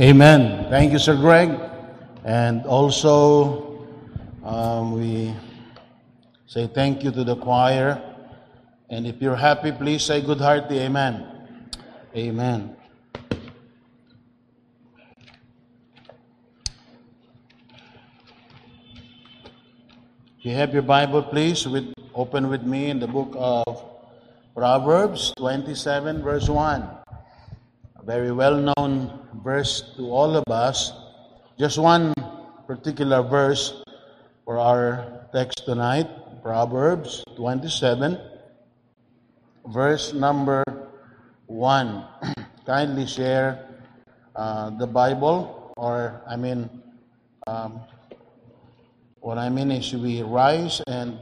Amen. Thank you, Sir Greg. And also, um, we say thank you to the choir. And if you're happy, please say good hearty amen. Amen. If you have your Bible, please with, open with me in the book of Proverbs 27, verse 1. Very well known verse to all of us. Just one particular verse for our text tonight Proverbs 27, verse number 1. Kindly share uh, the Bible, or I mean, um, what I mean is we rise and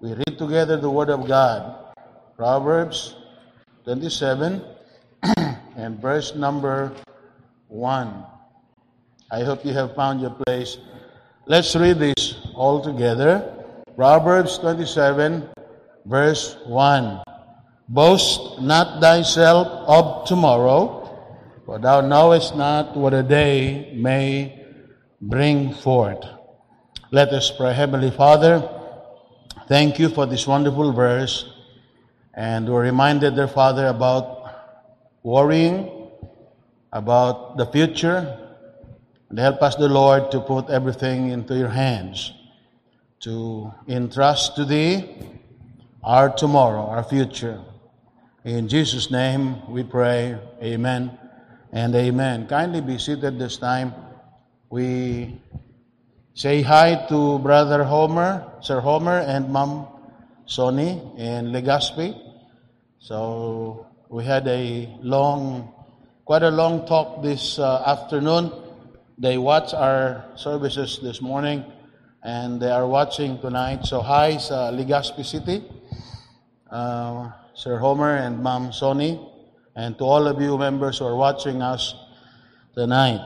we read together the Word of God. Proverbs 27 and verse number 1. I hope you have found your place. Let's read this all together. Proverbs 27, verse 1. Boast not thyself of tomorrow, for thou knowest not what a day may bring forth. Let us pray. Heavenly Father, thank you for this wonderful verse. And we're reminded, dear Father, about worrying, about the future. And help us, the Lord, to put everything into your hands, to entrust to thee our tomorrow, our future. In Jesus' name we pray. Amen and amen. Kindly be seated this time. We say hi to Brother Homer, Sir Homer, and Mom Sonny in Legazpi. So we had a long, quite a long talk this uh, afternoon. They watched our services this morning, and they are watching tonight. So hi sa Legazpi City, uh, Sir Homer and Mom Sonny, and to all of you members who are watching us tonight.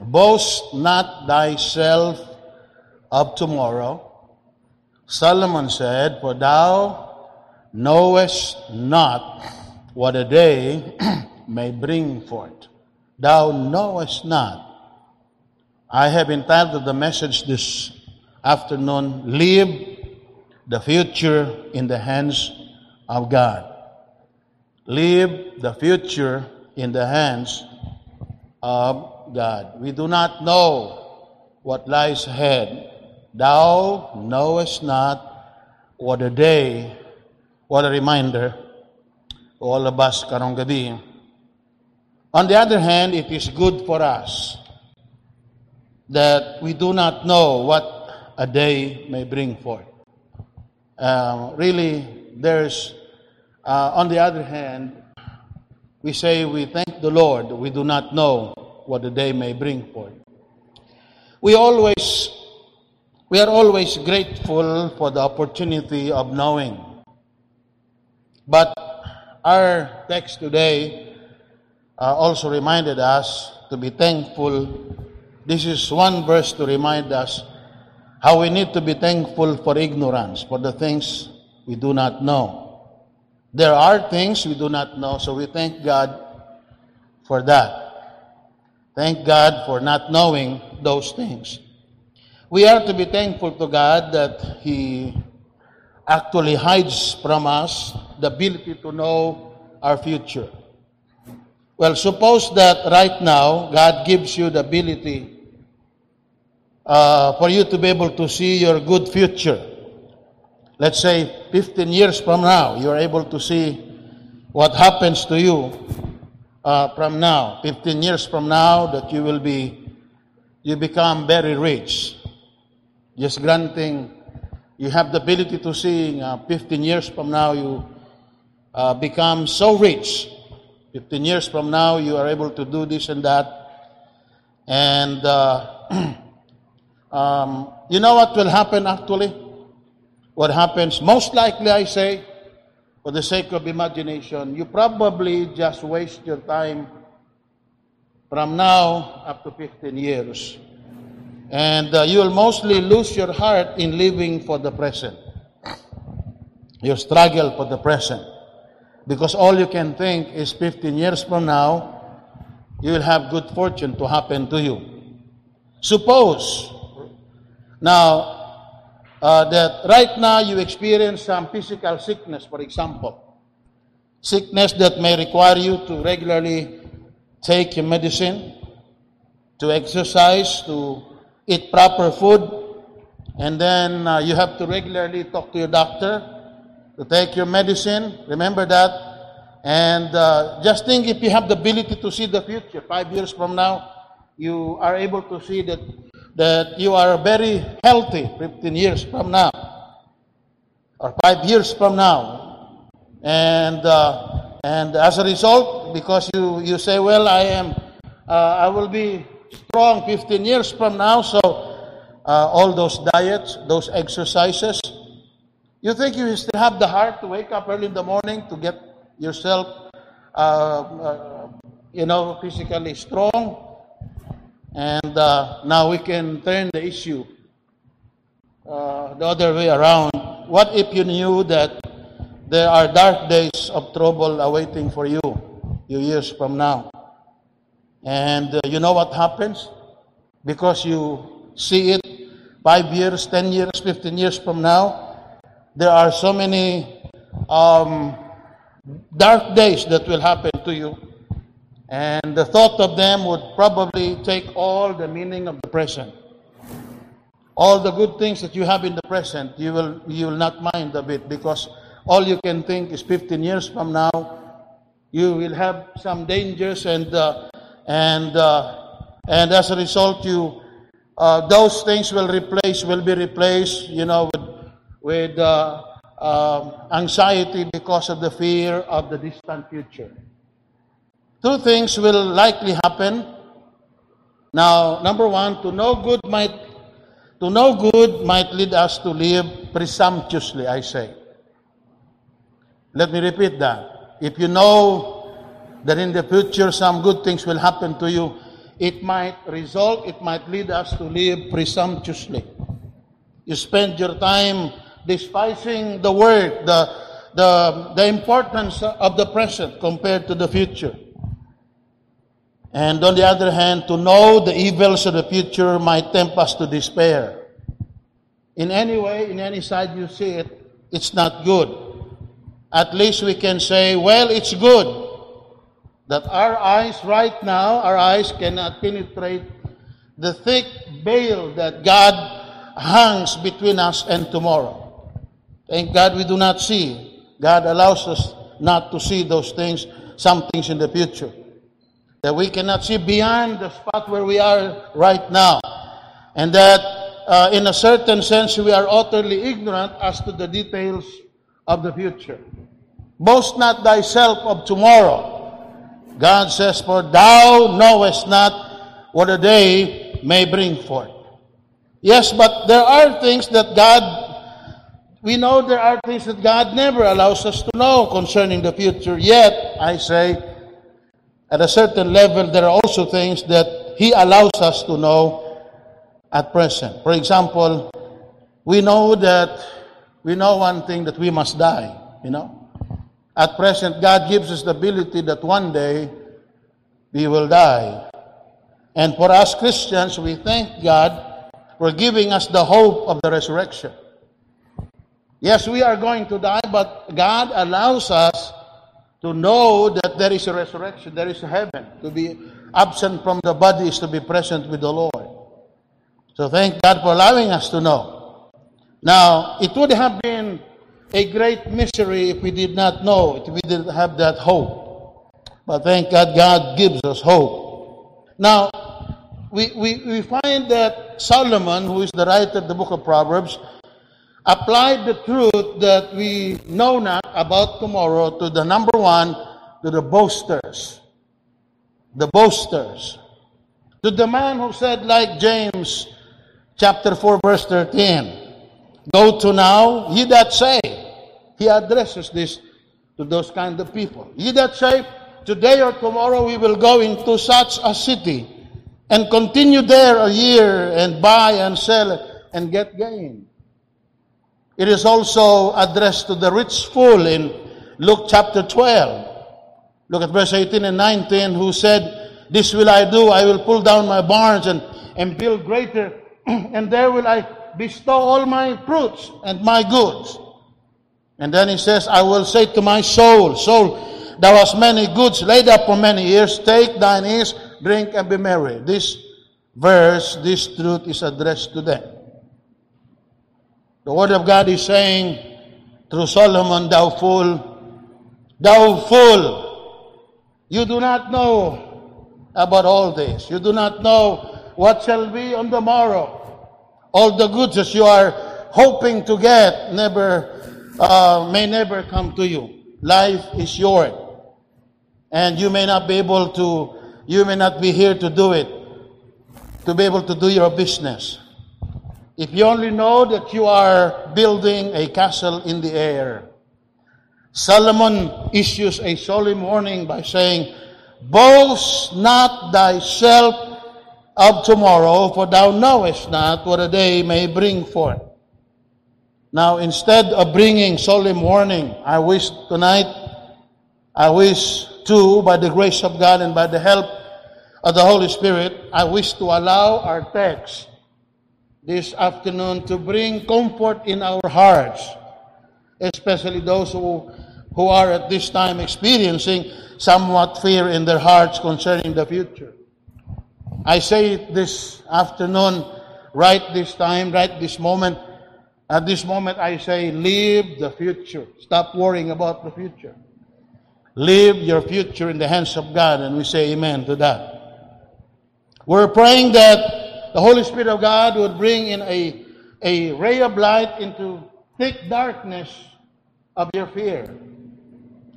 Boast not thyself of tomorrow. Solomon said, For thou knowest not what a day may bring forth. Thou knowest not. I have entitled the message this afternoon, Leave the Future in the Hands of God. Leave the future in the hands of God. We do not know what lies ahead. Thou knowest not what a day, what a reminder, all of us karong gabi. On the other hand, it is good for us that we do not know what a day may bring forth. Um, really, there's, uh, on the other hand, we say we thank the Lord, we do not know what the day may bring forth. We always, we are always grateful for the opportunity of knowing. But our text today uh, also reminded us to be thankful. This is one verse to remind us how we need to be thankful for ignorance, for the things we do not know. There are things we do not know, so we thank God for that. Thank God for not knowing those things. We are to be thankful to God that He actually hides from us the ability to know our future. Well, suppose that right now God gives you the ability uh, for you to be able to see your good future. Let's say 15 years from now, you're able to see what happens to you uh, from now. 15 years from now, that you will be, you become very rich. Just granting, you have the ability to see uh, 15 years from now, you uh, become so rich. 15 years from now, you are able to do this and that. And uh, um, you know what will happen actually? What happens, most likely, I say, for the sake of imagination, you probably just waste your time from now up to 15 years. And uh, you will mostly lose your heart in living for the present. You struggle for the present. Because all you can think is 15 years from now, you will have good fortune to happen to you. Suppose now uh, that right now you experience some physical sickness, for example, sickness that may require you to regularly take your medicine, to exercise, to eat proper food, and then uh, you have to regularly talk to your doctor to take your medicine. Remember that. And uh, just think if you have the ability to see the future, five years from now, you are able to see that, that you are very healthy 15 years from now, or five years from now. And, uh, and as a result, because you, you say, well, I am, uh, I will be strong 15 years from now, so uh, all those diets, those exercises. You think you still have the heart to wake up early in the morning to get yourself, uh, uh, you know, physically strong? And uh, now we can turn the issue uh, the other way around. What if you knew that there are dark days of trouble awaiting for you, few years from now? And uh, you know what happens? Because you see it five years, 10 years, 15 years from now, there are so many um, dark days that will happen to you. And the thought of them would probably take all the meaning of the present. All the good things that you have in the present, you will, you will not mind a bit because all you can think is 15 years from now, you will have some dangers and, uh, and, uh, and as a result, you, uh, those things will replace, will be replaced, you know, with, uh, um, anxiety because of the fear of the distant future. Two things will likely happen. Now, number one, to know good might to know good might lead us to live presumptuously, I say. Let me repeat that. If you know that in the future some good things will happen to you, it might result, it might lead us to live presumptuously. You spend your time despising the word, the, the, the importance of the present compared to the future. And on the other hand, to know the evils of the future might tempt us to despair. In any way, in any side you see it, it's not good. At least we can say, well, it's good that our eyes right now, our eyes cannot penetrate the thick veil that God hangs between us and tomorrow. Thank God we do not see. God allows us not to see those things, some things in the future. That we cannot see beyond the spot where we are right now. And that uh, in a certain sense we are utterly ignorant as to the details of the future. Boast not thyself of tomorrow God says, For thou knowest not what a day may bring forth. Yes, but there are things that God, we know there are things that God never allows us to know concerning the future. Yet, I say, at a certain level, there are also things that He allows us to know at present. For example, we know that, we know one thing that we must die, you know. At present, God gives us the ability that one day we will die. And for us Christians, we thank God for giving us the hope of the resurrection. Yes, we are going to die, but God allows us to know that there is a resurrection, there is a heaven. To be absent from the body is to be present with the Lord. So thank God for allowing us to know. Now, it would have been a great misery if we did not know, if we didn't have that hope. But thank God, God gives us hope. Now, we, we, we find that Solomon, who is the writer of the book of Proverbs, applied the truth that we know not about tomorrow to the number one, to the boasters. The boasters. To the man who said, like James chapter 4, verse 13, Go to now, ye that say, he addresses this to those kind of people. Ye that say, today or tomorrow we will go into such a city and continue there a year and buy and sell and get gain. It is also addressed to the rich fool in Luke chapter 12. Look at verse 18 and 19, who said, This will I do. I will pull down my barns and, and build greater, and there will I bestow all my fruits and my goods. And then he says, I will say to my soul, Soul, thou hast many goods laid up for many years. Take thine ease, drink, and be merry. This verse, this truth is addressed to them. The Word of God is saying through Solomon, Thou fool, thou fool, you do not know about all this. You do not know what shall be on the morrow. All the goods that you are hoping to get never uh, may never come to you. Life is short, and you may not be able to. You may not be here to do it, to be able to do your business. If you only know that you are building a castle in the air. Solomon issues a solemn warning by saying, Boast not thyself of tomorrow, for thou knowest not what a day may bring forth. Now, instead of bringing solemn warning, I wish tonight, I wish to, by the grace of God and by the help of the Holy Spirit, I wish to allow our text this afternoon to bring comfort in our hearts, especially those who, who are at this time experiencing somewhat fear in their hearts concerning the future. I say it this afternoon, right this time, right this moment. At this moment, I say, live the future. Stop worrying about the future. Live your future in the hands of God, and we say amen to that. We're praying that the Holy Spirit of God would bring in a, a ray of light into thick darkness of your fear.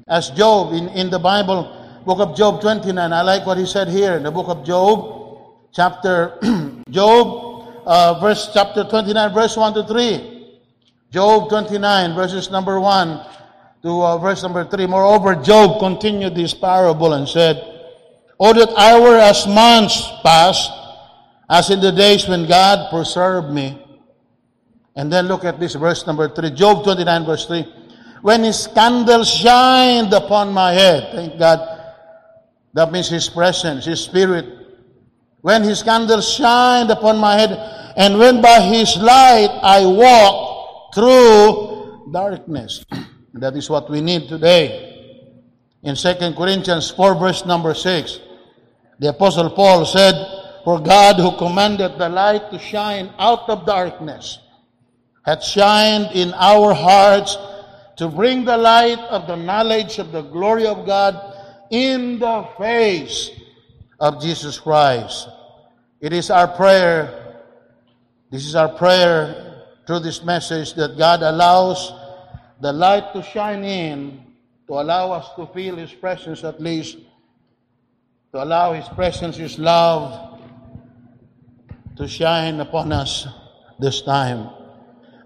As Job in, in the Bible, book of Job 29, I like what he said here in the book of Job chapter Job, uh, verse chapter 29, verse 1 to 3. Job 29, verses number 1 to uh, verse number 3. Moreover, Job continued this parable and said, Oh, that I were as months past, as in the days when God preserved me. And then look at this verse number 3. Job 29, verse 3. When his candle shined upon my head, thank God, that means his presence, his spirit when his candle shined upon my head, and when by his light I walk through darkness. that is what we need today. In 2 Corinthians 4, verse number 6, the Apostle Paul said, For God who commanded the light to shine out of darkness hath shined in our hearts to bring the light of the knowledge of the glory of God in the face of Jesus Christ. It is our prayer, this is our prayer through this message that God allows the light to shine in, to allow us to feel His presence at least, to allow His presence, His love to shine upon us this time.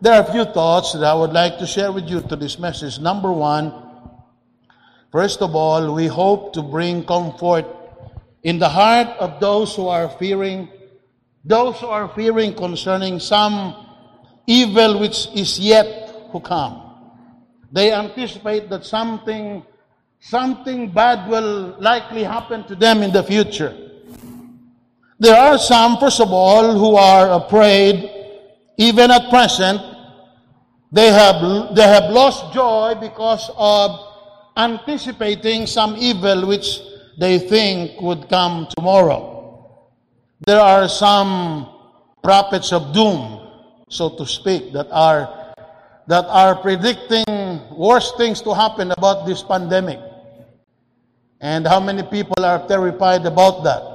There are a few thoughts that I would like to share with you to this message. Number one, first of all, we hope to bring comfort in the heart of those who are fearing, those who are fearing concerning some evil which is yet to come. They anticipate that something, something bad will likely happen to them in the future. There are some, first of all, who are afraid, even at present, they have, they have lost joy because of anticipating some evil which they think would come tomorrow. There are some prophets of doom, so to speak, that are that are predicting worse things to happen about this pandemic. And how many people are terrified about that?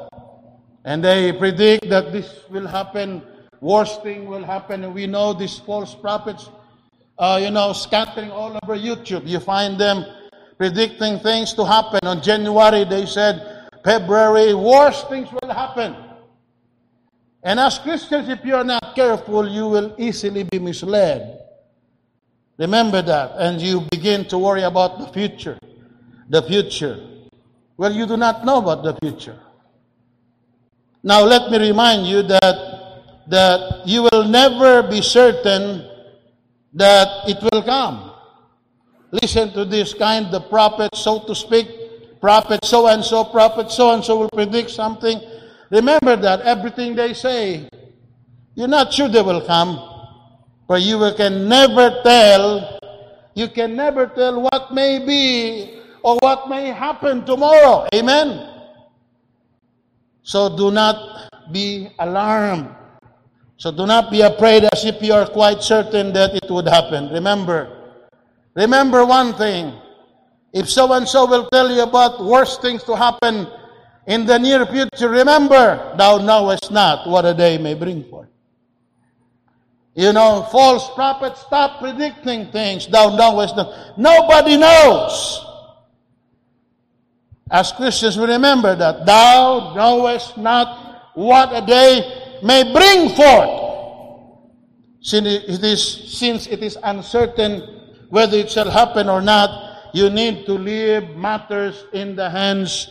And they predict that this will happen, worse thing will happen. And we know these false prophets, uh, you know, scattering all over YouTube. You find them predicting things to happen. On January, they said, February, worse things will happen. And as Christians, if you are not careful, you will easily be misled. Remember that. And you begin to worry about the future. The future. Well, you do not know about the future. Now, let me remind you that, that you will never be certain that it will come. Listen to this kind the prophet, so to speak, prophet so and so, prophet so and so will predict something. Remember that everything they say, you're not sure they will come, but you can never tell. You can never tell what may be or what may happen tomorrow. Amen. So do not be alarmed. So do not be afraid as if you are quite certain that it would happen. Remember, remember one thing. If so and so will tell you about worse things to happen in the near future, remember, thou knowest not what a day may bring forth. You know, false prophets stop predicting things. Thou knowest not. Nobody knows. As Christians, we remember that thou knowest not what a day may bring forth. Since it is, since it is uncertain whether it shall happen or not, you need to leave matters in the hands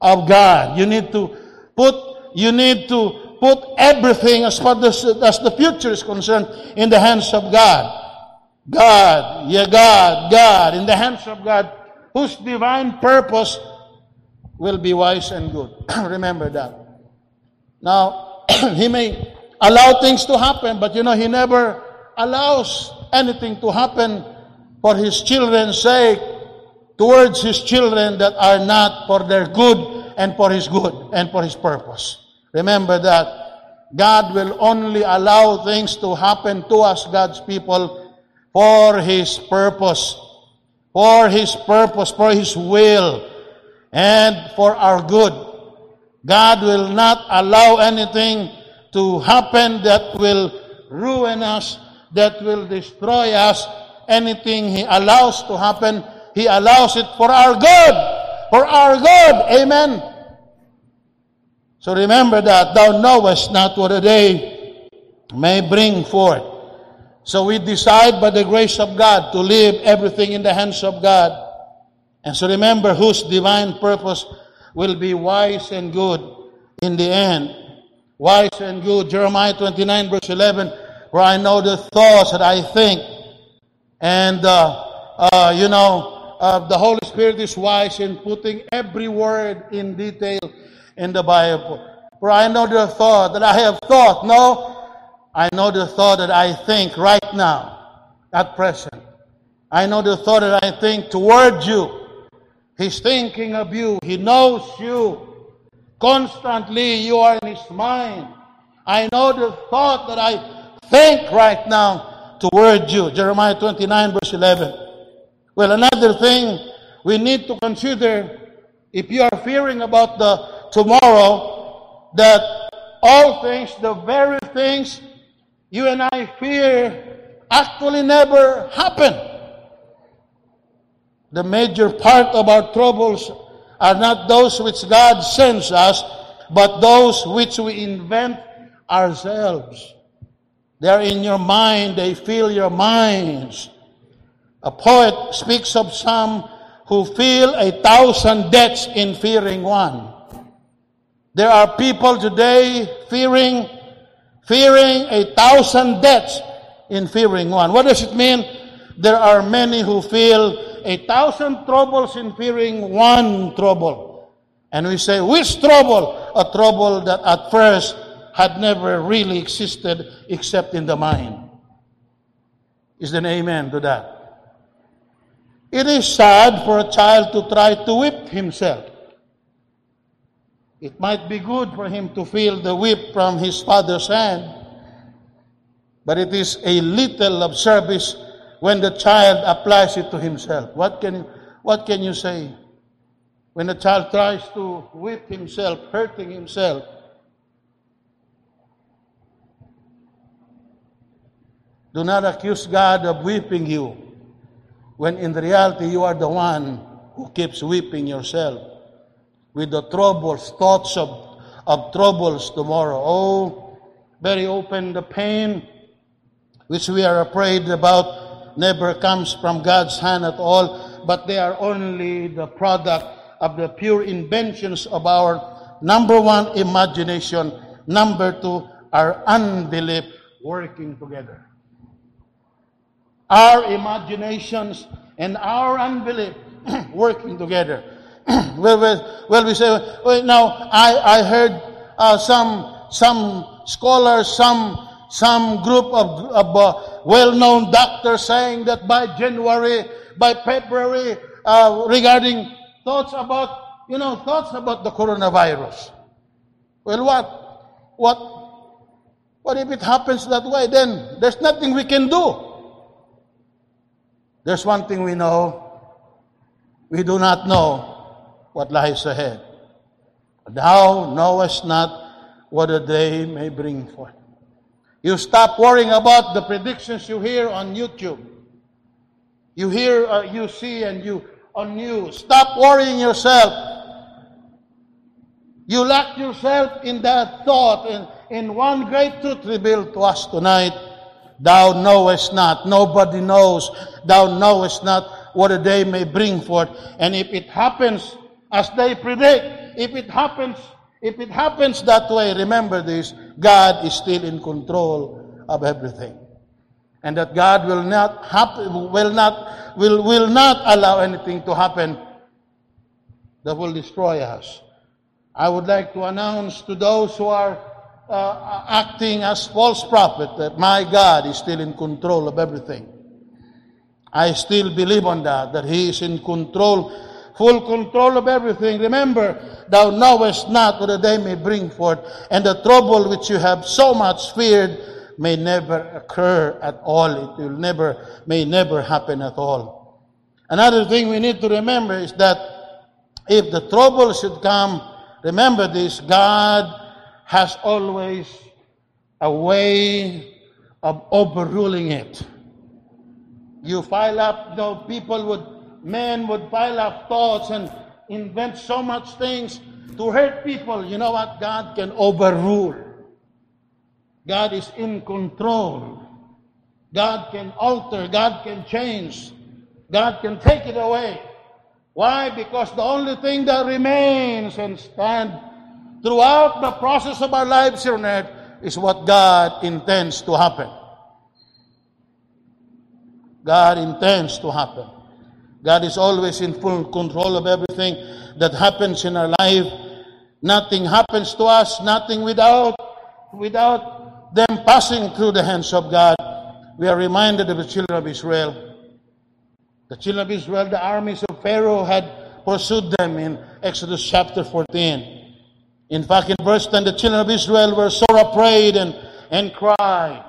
of God. You need to put, you need to put everything as far as, as the future is concerned in the hands of God. God, yeah, God, God, in the hands of God, whose divine purpose will be wise and good. Remember that. Now, he may allow things to happen, but you know, he never allows anything to happen for his children's sake, towards his children that are not for their good and for his good and for his purpose. Remember that God will only allow things to happen to us, God's people, for his purpose, for his purpose, for his will and for our good. God will not allow anything to happen that will ruin us, that will destroy us. Anything He allows to happen, He allows it for our good. For our good. Amen. So remember that thou knowest not what a day may bring forth. So we decide by the grace of God to leave everything in the hands of God and so remember whose divine purpose will be wise and good in the end. Wise and good. Jeremiah 29 verse 11, where I know the thoughts that I think. And, uh, uh, you know, uh, the Holy Spirit is wise in putting every word in detail in the Bible. For I know the thought that I have thought. No, I know the thought that I think right now, at present. I know the thought that I think toward you He's thinking of you. He knows you. Constantly, you are in His mind. I know the thought that I think right now toward you. Jeremiah 29, verse 11. Well, another thing we need to consider if you are fearing about the tomorrow, that all things, the very things you and I fear, actually never happen. The major part of our troubles are not those which God sends us, but those which we invent ourselves. They are in your mind, they fill your minds. A poet speaks of some who feel a thousand deaths in fearing one. There are people today fearing, fearing a thousand deaths in fearing one. What does it mean? There are many who feel a thousand troubles in fearing one trouble. And we say, which trouble? A trouble that at first had never really existed except in the mind. Is an amen to that? It is sad for a child to try to whip himself. It might be good for him to feel the whip from his father's hand, but it is a little of service when the child applies it to himself. What can, what can you say? When a child tries to whip himself, hurting himself, do not accuse God of whipping you when in reality you are the one who keeps whipping yourself with the troubles, thoughts of, of troubles tomorrow. Oh, very open the pain which we are afraid about never comes from God's hand at all, but they are only the product of the pure inventions of our number one, imagination, number two, our unbelief working together. Our imaginations and our unbelief working together. well, well, well, we say, well, now, I, I heard uh, some, some scholars, some, some group of, of uh, well-known doctors saying that by January, by February, uh, regarding thoughts about, you know, thoughts about the coronavirus. Well, what? What? What if it happens that way? Then there's nothing we can do. There's one thing we know. We do not know what lies ahead. Thou knowest not what a day may bring forth. You stop worrying about the predictions you hear on YouTube. You hear, uh, you see, and you on news. Stop worrying yourself. You lock yourself in that thought and in one great truth revealed to us tonight. Thou knowest not, nobody knows, thou knowest not what a day may bring forth. And if it happens as they predict, if it happens, if it happens that way, remember this, God is still in control of everything. And that God will not happen, will not, will, will not allow anything to happen that will destroy us. I would like to announce to those who are uh, acting as false prophet that my God is still in control of everything. I still believe on that, that He is in control, full control of everything. Remember, thou knowest not what a day may bring forth, and the trouble which you have so much feared may never occur at all. It will never, may never happen at all. Another thing we need to remember is that if the trouble should come, remember this, God has always a way of overruling it. You file up, you know, people would, men would pile up thoughts and invent so much things to hurt people. You know what? God can overrule. God is in control. God can alter. God can change. God can take it away. Why? Because the only thing that remains and stands throughout the process of our lives here on earth is what God intends to happen. God intends to happen. God is always in full control of everything that happens in our life. Nothing happens to us, nothing without without them passing through the hands of God. We are reminded of the children of Israel. The children of Israel, the armies of Pharaoh had pursued them in Exodus chapter 14. In fact, in verse 10, the children of Israel were sore afraid and, and cried.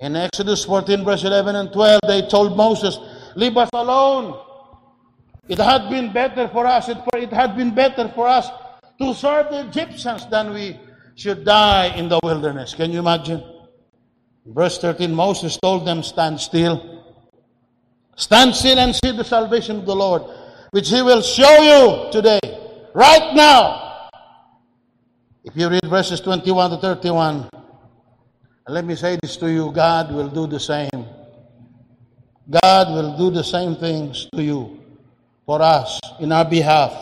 In Exodus 14, verse 11 and 12, they told Moses, Leave us alone. It had been better for us, it, it had been better for us to serve the Egyptians than we should die in the wilderness. Can you imagine? Verse 13, Moses told them, Stand still. Stand still and see the salvation of the Lord, which he will show you today, right now. If you read verses 21 to 31, let me say this to you God will do the same. God will do the same things to you, for us, in our behalf.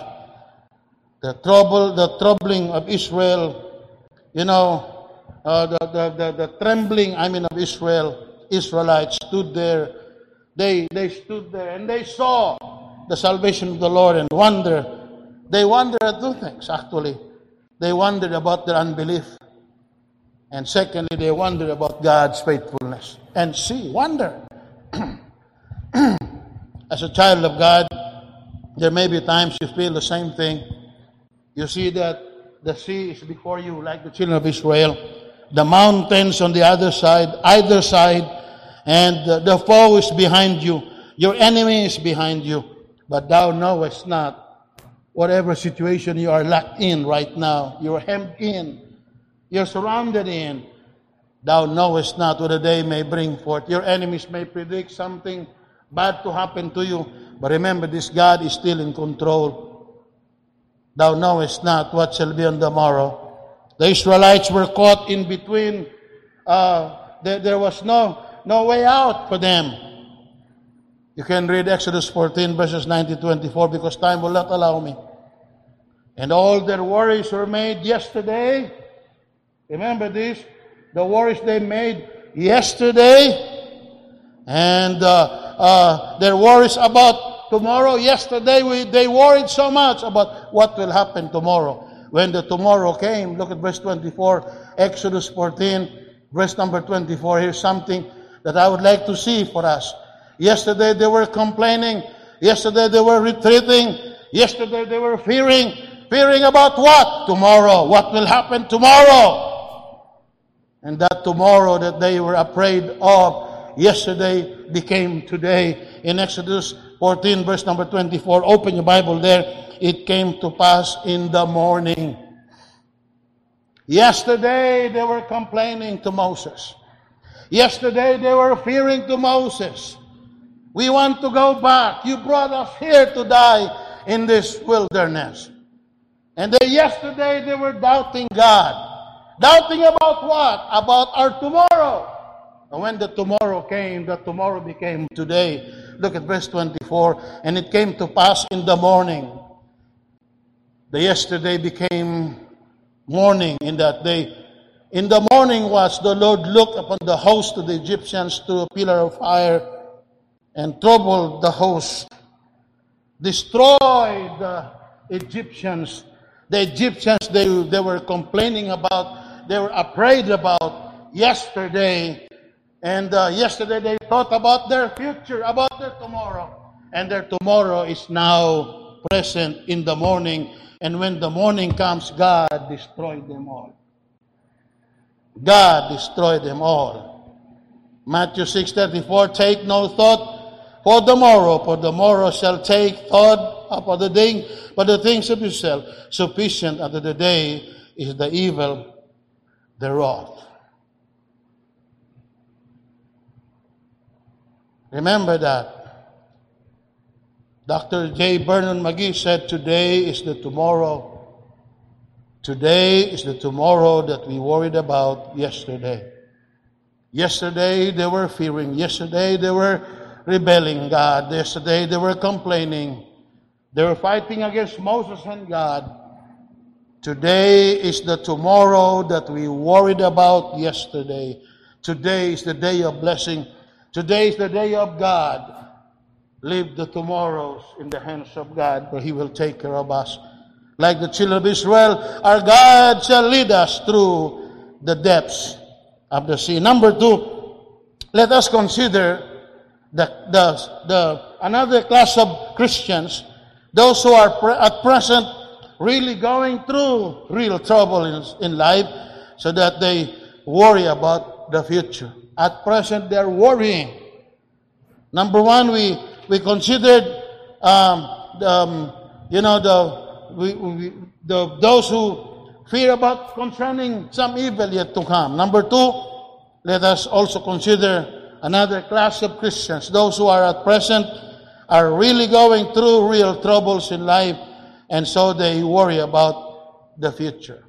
The trouble, the troubling of Israel, you know, uh, the, the, the, the trembling, I mean, of Israel, Israelites stood there. They, they stood there and they saw the salvation of the Lord and wonder. They wonder at two things, actually. They wondered about their unbelief. And secondly, they wondered about God's faithfulness. And see, wonder. As a child of God, there may be times you feel the same thing. You see that the sea is before you, like the children of Israel, the mountains on the other side, either side, and the, foe is behind you. Your enemy is behind you, but thou knowest not whatever situation you are locked in right now, you're hemmed in, you're surrounded in. Thou knowest not what a day may bring forth. Your enemies may predict something bad to happen to you, but remember, this God is still in control. Thou knowest not what shall be on the morrow. The Israelites were caught in between. Uh, there, there was no, no way out for them. You can read Exodus 14, verses 90 24, because time will not allow me. And all their worries were made yesterday. Remember this? The worries they made yesterday. And uh, uh, their worries about tomorrow. Yesterday we, they worried so much about what will happen tomorrow. When the tomorrow came, look at verse 24, Exodus 14, verse number 24. Here's something that I would like to see for us. Yesterday they were complaining. Yesterday they were retreating. Yesterday they were fearing. Fearing about what? Tomorrow. What will happen tomorrow? And that tomorrow that they were afraid of yesterday became today. In Exodus 14, verse number 24, open your Bible there. It came to pass in the morning. Yesterday they were complaining to Moses. Yesterday they were fearing to Moses. We want to go back. You brought us here to die in this wilderness. And they, yesterday they were doubting God. Doubting about what? About our tomorrow. And when the tomorrow came, the tomorrow became today. Look at verse 24. And it came to pass in the morning. The yesterday became morning in that day. In the morning was the Lord looked upon the host of the Egyptians through a pillar of fire and troubled the host, destroyed the Egyptians. The Egyptians they, they were complaining about they were afraid about yesterday. And uh, yesterday they thought about their future, about their tomorrow. And their tomorrow is now present in the morning. And when the morning comes, God destroyed them all. God destroyed them all. Matthew 6:34 Take no thought for the morrow, for the morrow shall take thought for the day, but the things of yourself sufficient unto the day is the evil thereof. Remember that. Dr. J. Vernon McGee said, Today is the tomorrow. Today is the tomorrow that we worried about yesterday. Yesterday they were fearing. Yesterday they were rebelling God. Yesterday they were complaining. They were fighting against Moses and God. Today is the tomorrow that we worried about yesterday. Today is the day of blessing. Today is the day of God. Leave the tomorrows in the hands of God, for He will take care of us. Like the children of Israel, our God shall lead us through the depths of the sea. Number two, let us consider the, the, the another class of Christians, those who are pre- at present really going through real trouble in, in life so that they worry about the future. At present, they're worrying. Number one, we, we considered, um, the, um, you know, the, we, we, the, those who fear about concerning some evil yet to come. Number two, let us also consider another class of Christians, those who are at present are really going through real troubles in life and so they worry about the future.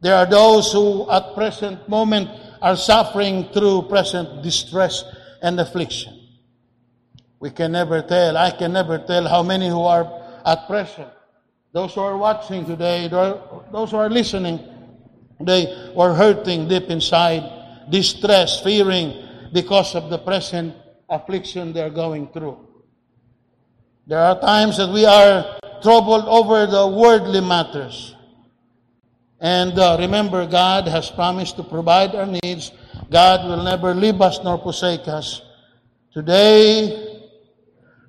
There are those who at present moment are suffering through present distress and affliction. We can never tell, I can never tell how many who are at present. Those who are watching today, those who are listening, they were hurting deep inside, distress, fearing because of the present affliction they're going through. There are times that we are troubled over the worldly matters. And uh, remember, God has promised to provide our needs. God will never leave us nor forsake us. Today,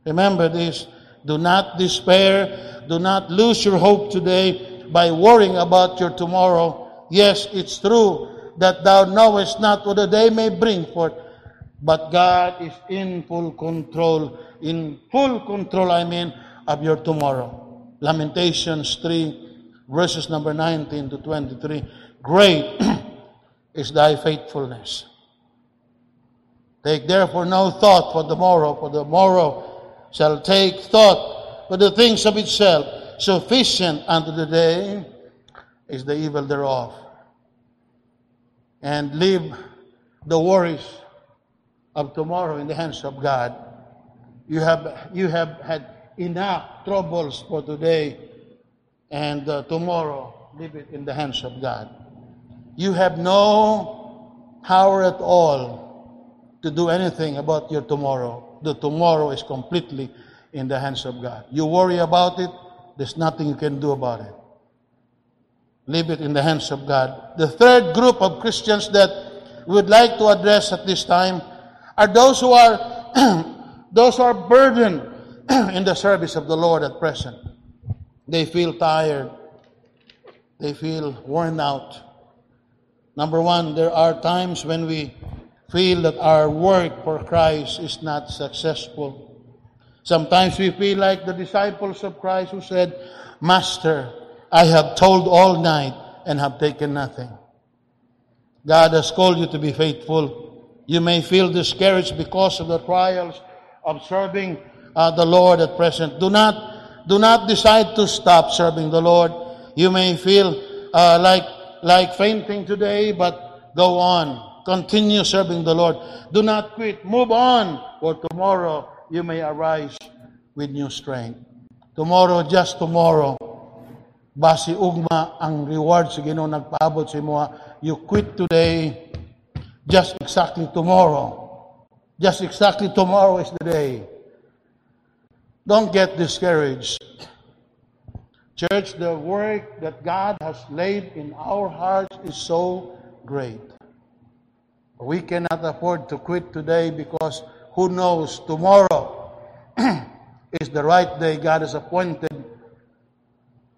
remember this. Do not despair. Do not lose your hope today by worrying about your tomorrow. Yes, it's true that thou knowest not what the day may bring forth, but God is in full control, in full control, I mean, of your tomorrow. Lamentations 3, verses number 19 to 23. Great is thy faithfulness. Take therefore no thought for the morrow, for the morrow shall take thought for the things of itself. Sufficient unto the day is the evil thereof. And leave the worries of tomorrow in the hands of God. You have, you have had enough troubles for today, and uh, tomorrow, leave it in the hands of God. You have no power at all to do anything about your tomorrow. the tomorrow is completely in the hands of God. You worry about it, there's nothing you can do about it. Leave it in the hands of God. The third group of Christians that we would like to address at this time are those who are those who are burdened in the service of the Lord at present. They feel tired. They feel worn out. Number one, there are times when we feel that our work for Christ is not successful. Sometimes we feel like the disciples of Christ who said, Master, I have told all night and have taken nothing. God has called you to be faithful. You may feel discouraged because of the trials of serving uh, the Lord at present. Do not, do not decide to stop serving the Lord. You may feel uh, like, like fainting today, but go on. Continue serving the Lord. Do not quit. Move on, for tomorrow you may arise with new strength. Tomorrow, just tomorrow, basi ugma ang reward sa Ginoo nagpaabot sa imo. You quit today, just exactly tomorrow. Just exactly tomorrow is the day. Don't get discouraged. Church, the work that God has laid in our hearts is so great. We cannot afford to quit today because who knows, tomorrow is the right day God has appointed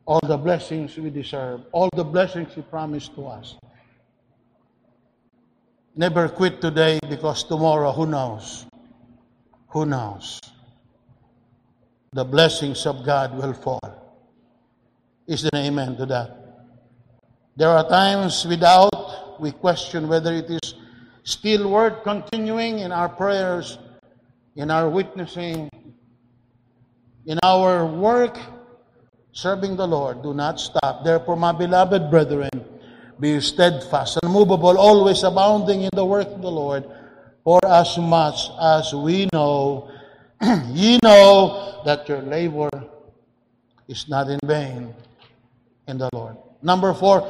all the blessings we deserve, all the blessings He promised to us. Never quit today because tomorrow, who knows? Who knows? The blessings of God will fall. Is there an amen to that? There are times without we question whether it is still worth continuing in our prayers, in our witnessing, in our work, serving the Lord. Do not stop. Therefore, my beloved brethren, be steadfast, and unmovable, always abounding in the work of the Lord, for as much as we know, ye know that your labor is not in vain in the Lord. Number four,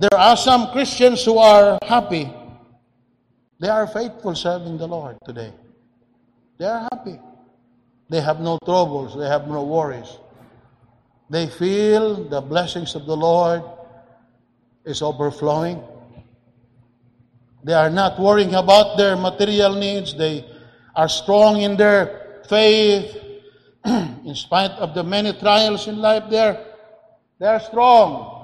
there are some Christians who are happy they are faithful serving the Lord today. They are happy. They have no troubles. They have no worries. They feel the blessings of the Lord is overflowing. They are not worrying about their material needs. They are strong in their faith. in spite of the many trials in life, they're, they're strong.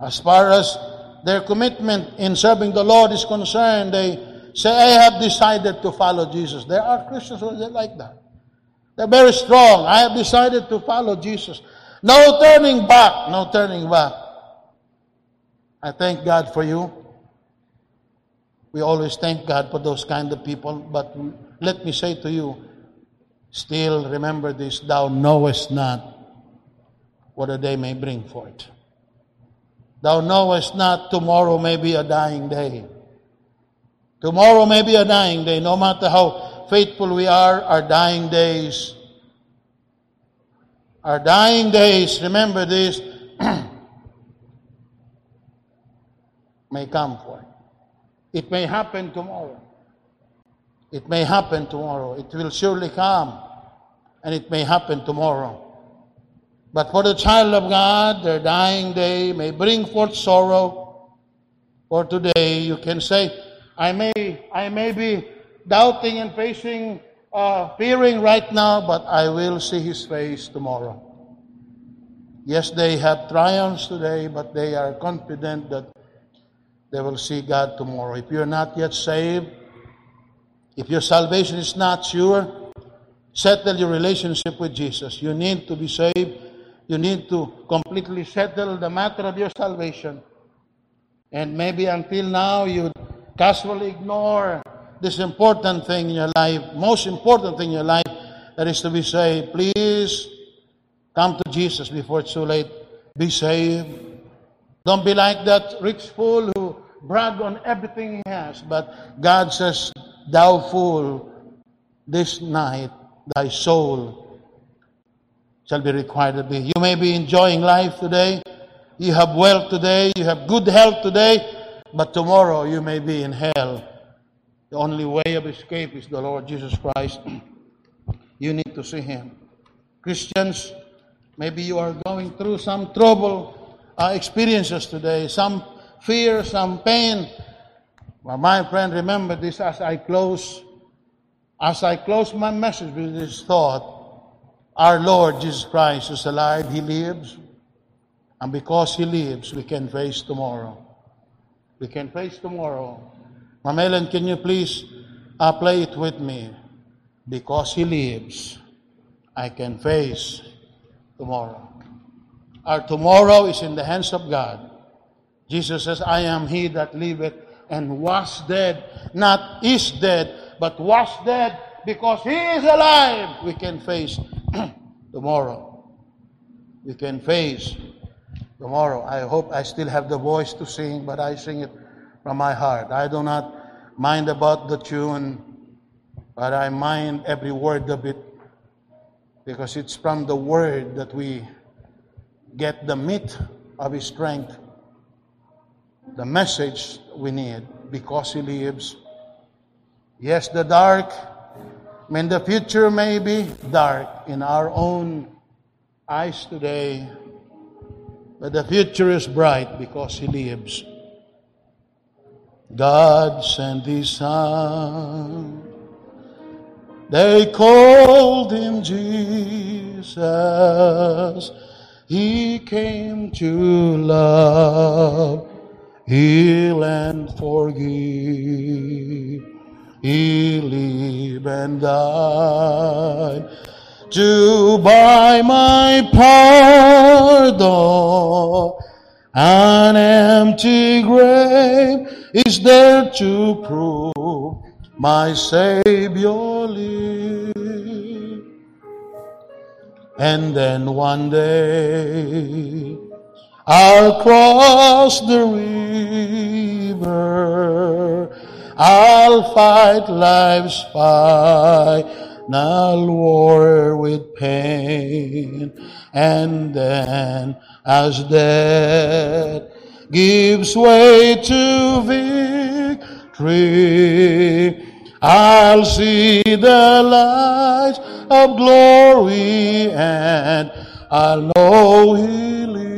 As far as their commitment in serving the Lord is concerned, they say, I have decided to follow Jesus. There are Christians who are like that. They're very strong. I have decided to follow Jesus. No turning back. No turning back. I thank God for you. We always thank God for those kind of people. But let me say to you, still remember this, thou knowest not what a day may bring forth. Thou knowest not tomorrow may be a dying day. Tomorrow may be a dying day. No matter how faithful we are, our dying days, our dying days, remember this, may come for. It may happen tomorrow. It may happen tomorrow. It will surely come. And it may happen tomorrow. But for the child of God, their dying day may bring forth sorrow. For today, you can say, I may, I may be doubting and facing, uh, fearing right now, but I will see his face tomorrow. Yes, they have triumphs today, but they are confident that they will see God tomorrow. If you're not yet saved, if your salvation is not sure, settle your relationship with Jesus. You need to be saved you need to completely settle the matter of your salvation. And maybe until now you casually ignore this important thing in your life, most important thing in your life, that is to be saved. Please come to Jesus before it's too late. Be saved. Don't be like that rich fool who brag on everything he has. But God says, Thou fool, this night thy soul shall be required of thee. You may be enjoying life today. You have wealth today. You have good health today. But tomorrow you may be in hell. The only way of escape is the Lord Jesus Christ. you need to see Him. Christians, maybe you are going through some trouble uh, experiences today, some fear, some pain. Well, my friend, remember this as I close. As I close my message with this thought, our Lord Jesus Christ is alive. He lives. And because He lives, we can face tomorrow. We can face tomorrow. Ma'am Ellen, can you please uh, play it with me? Because He lives, I can face tomorrow. Our tomorrow is in the hands of God. Jesus says, I am He that liveth and was dead, not is dead, but was dead because He is alive. We can face tomorrow. We can face tomorrow. I hope I still have the voice to sing, but I sing it from my heart. I do not mind about the tune, but I mind every word of it because it's from the word that we get the meat of his strength, the message we need because he lives. Yes, the dark, I mean, the future may be dark in our own eyes today, but the future is bright because He lives. God sent His Son. They called Him Jesus. He came to love, heal, and forgive. He lived and die. to buy my pardon. An empty grave is there to prove my Savior lives. And then one day I'll cross the river. I'll fight life's fight I'll war with pain. And then as death gives way to victory, I'll see the light of glory and I'll know He lives.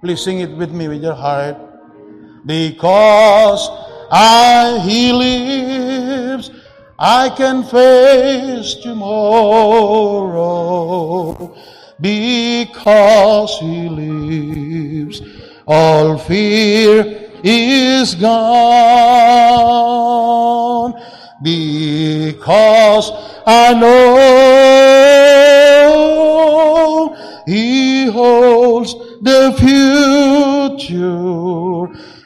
Please sing it with me with your heart. Because I, He lives, I can face tomorrow because He lives. All fear is gone because I know He holds the future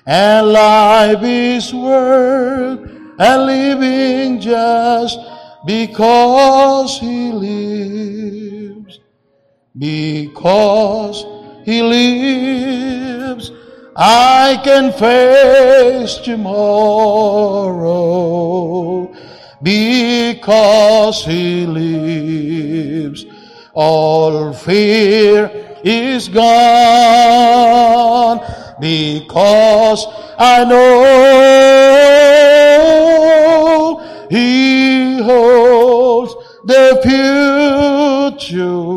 and life is worth a living just because He lives. Because He lives, I can face tomorrow. Because He lives, all fear is gone. Because I know He holds the future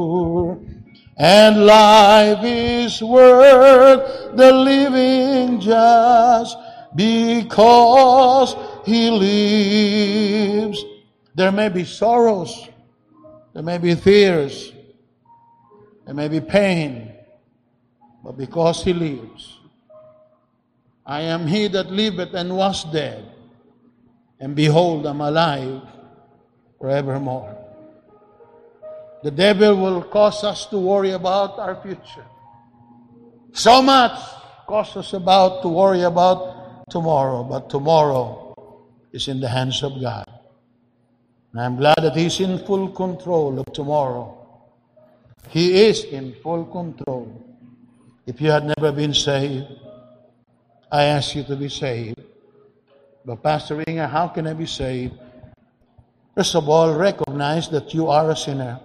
and life is worth the living just because He lives. There may be sorrows, there may be fears, there may be pain, but because He lives, I am he that liveth and was dead, and behold, I'm alive forevermore. The devil will cause us to worry about our future. So much cause us about to worry about tomorrow, but tomorrow is in the hands of God. And I'm glad that He's in full control of tomorrow. He is in full control. If you had never been saved, I ask you to be saved. But Pastor Inga, how can I be saved? First of all, recognize that you are a sinner.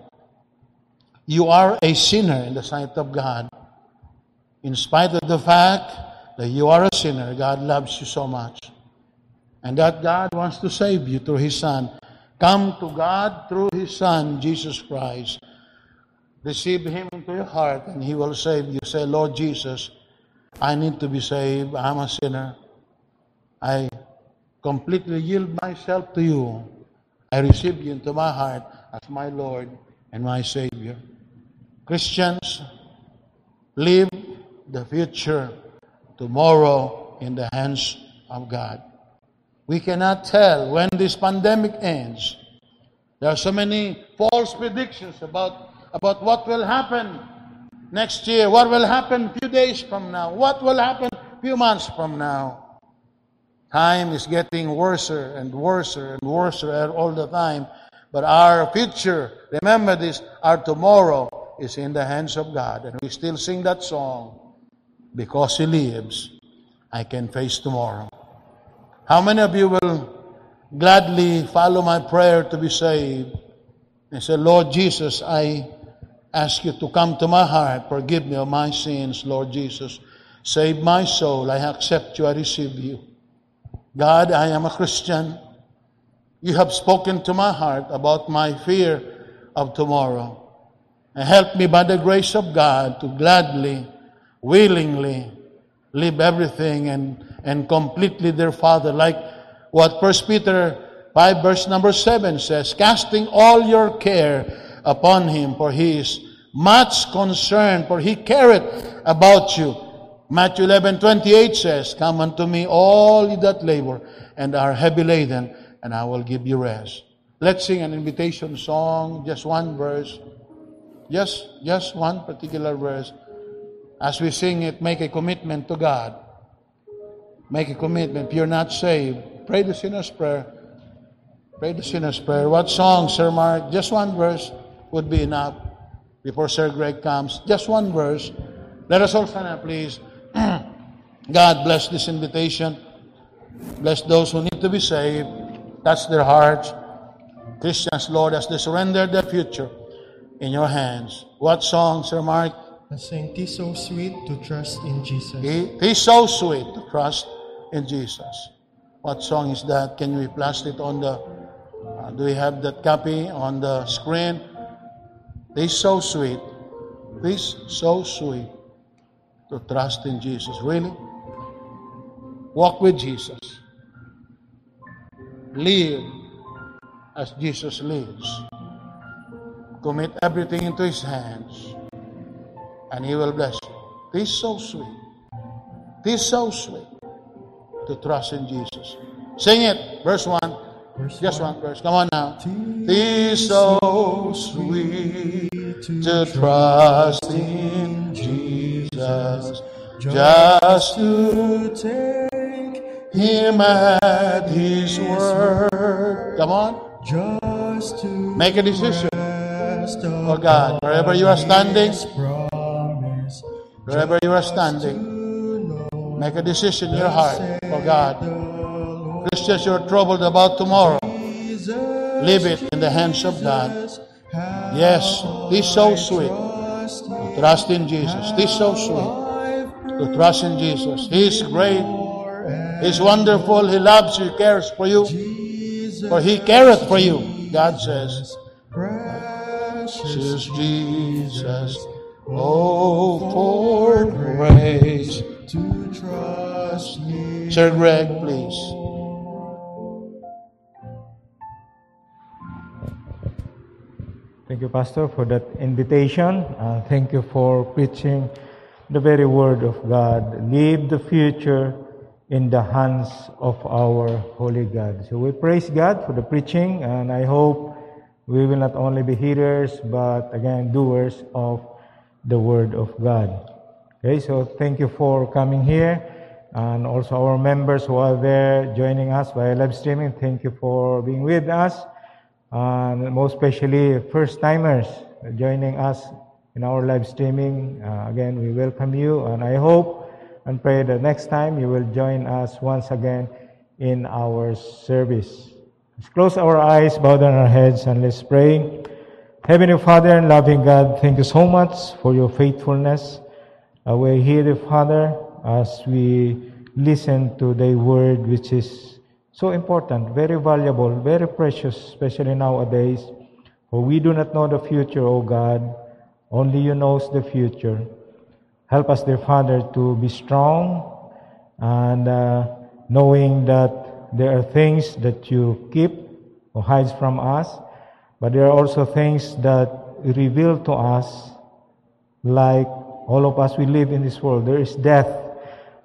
You are a sinner in the sight of God. In spite of the fact that you are a sinner, God loves you so much. And that God wants to save you through His Son. Come to God through His Son, Jesus Christ. Receive Him into your heart, and He will save you. Say, Lord Jesus, I need to be saved. I'm a sinner. I completely yield myself to you. I receive you into my heart as my Lord and my Savior. Christians, leave the future tomorrow in the hands of God. We cannot tell when this pandemic ends. There are so many false predictions about, about what will happen next year, what will happen few days from now, what will happen few months from now. Time is getting worse and worse and worse all the time. But our future, remember this, our tomorrow is in the hands of God. And we still sing that song. Because He lives, I can face tomorrow. How many of you will gladly follow my prayer to be saved? And say, Lord Jesus, I ask you to come to my heart. Forgive me of my sins, Lord Jesus. Save my soul. I accept you. I receive you. God, I am a Christian. You have spoken to my heart about my fear of tomorrow. And help me by the grace of God to gladly, willingly leave everything and and completely their father, like what First Peter 5 verse number 7 says, casting all your care upon him, for he is much concerned, for he careth about you. Matthew 11, 28 says, Come unto me, all ye that labor and are heavy laden, and I will give you rest. Let's sing an invitation song, just one verse. Just, just one particular verse. As we sing it, make a commitment to God. Make a commitment. If you're not saved, pray the sinner's prayer. Pray the sinner's prayer. What song, Sir Mark? Just one verse would be enough before Sir Greg comes. Just one verse. Let us all stand up, please. God bless this invitation. Bless those who need to be saved. Touch their hearts. Christians, Lord, as they surrender their future in your hands. What song, Sir Mark? I sing, "Tis so sweet to trust in Jesus." Is so sweet to trust in Jesus. What song is that? Can we blast it on the, uh, do we have that copy on the screen? This so sweet. This so sweet to trust in Jesus. Really? Walk with Jesus. Live as Jesus lives. Commit everything into His hands, and He will bless you. This so sweet. This so sweet to trust in Jesus. Sing it, verse 1. Verse Just one. one verse. Come on now. Tis so sweet to trust in Jesus, just to take Him at His word. Come on. Just to make a decision for oh, God. Wherever you are standing, wherever you are standing. Make a decision in your heart for oh, God. Christians, you're troubled about tomorrow. Leave it in the hands of God. Yes, He's so sweet. To trust in Jesus. He's so sweet. To trust in Jesus. He's great. He's wonderful. He loves you. He cares for you. For He careth for you. God says. Precious Jesus. Oh, for grace to trust me. Sir Greg, please. Thank you, Pastor, for that invitation. Uh, thank you for preaching the very word of God. Leave the future in the hands of our holy God. So we praise God for the preaching, and I hope we will not only be hearers, but again, doers of the word of God. Okay, so thank you for coming here. And also our members who are there joining us via live streaming, thank you for being with us. And most especially first timers joining us in our live streaming. Uh, again, we welcome you and I hope and pray that next time you will join us once again in our service. Let's close our eyes, bow down our heads, and let's pray. Heavenly Father and loving God, thank you so much for your faithfulness. Uh, we're here, Father, as we listen to the word, which is so important, very valuable, very precious, especially nowadays. For we do not know the future, O God. Only you knows the future. Help us, dear Father, to be strong and uh, knowing that there are things that you keep or hides from us, but there are also things that reveal to us, like all of us we live in this world. There is death.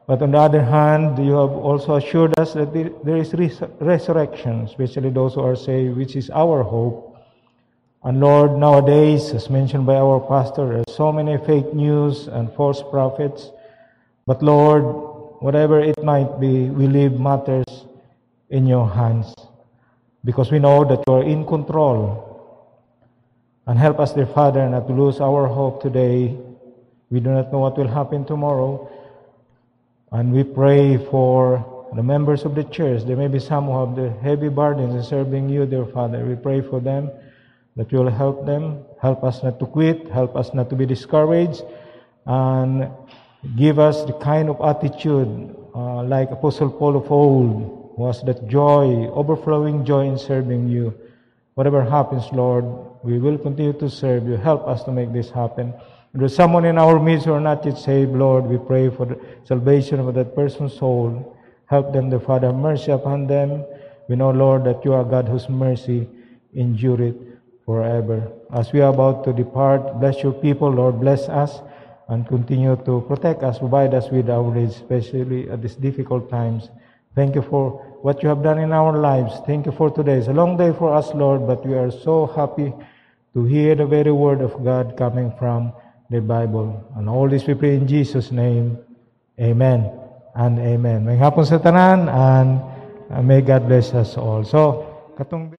But on the other hand, you have also assured us that there is res- resurrection, especially those who are saved, which is our hope. And Lord, nowadays, as mentioned by our pastor, there are so many fake news and false prophets. But Lord, whatever it might be, we leave matters in your hands because we know that you are in control. And help us, dear Father, not to lose our hope today. We do not know what will happen tomorrow. And we pray for the members of the church. There may be some who have the heavy burdens in serving you, dear Father. We pray for them that you will help them. Help us not to quit. Help us not to be discouraged. And give us the kind of attitude uh, like Apostle Paul of old was that joy, overflowing joy in serving you. Whatever happens, Lord, we will continue to serve you. Help us to make this happen. If there's someone in our midst who not yet saved, Lord, we pray for the salvation of that person's soul. Help them, the Father, have mercy upon them. We know, Lord, that you are God whose mercy endureth forever. As we are about to depart, bless your people, Lord, bless us and continue to protect us, provide us with our needs, especially at these difficult times. Thank you for what you have done in our lives. Thank you for today. It's a long day for us, Lord, but we are so happy to hear the very word of God coming from the Bible. And all this we pray in Jesus' name. Amen and amen. May hapon sa tanan and uh, may God bless us all. So, katong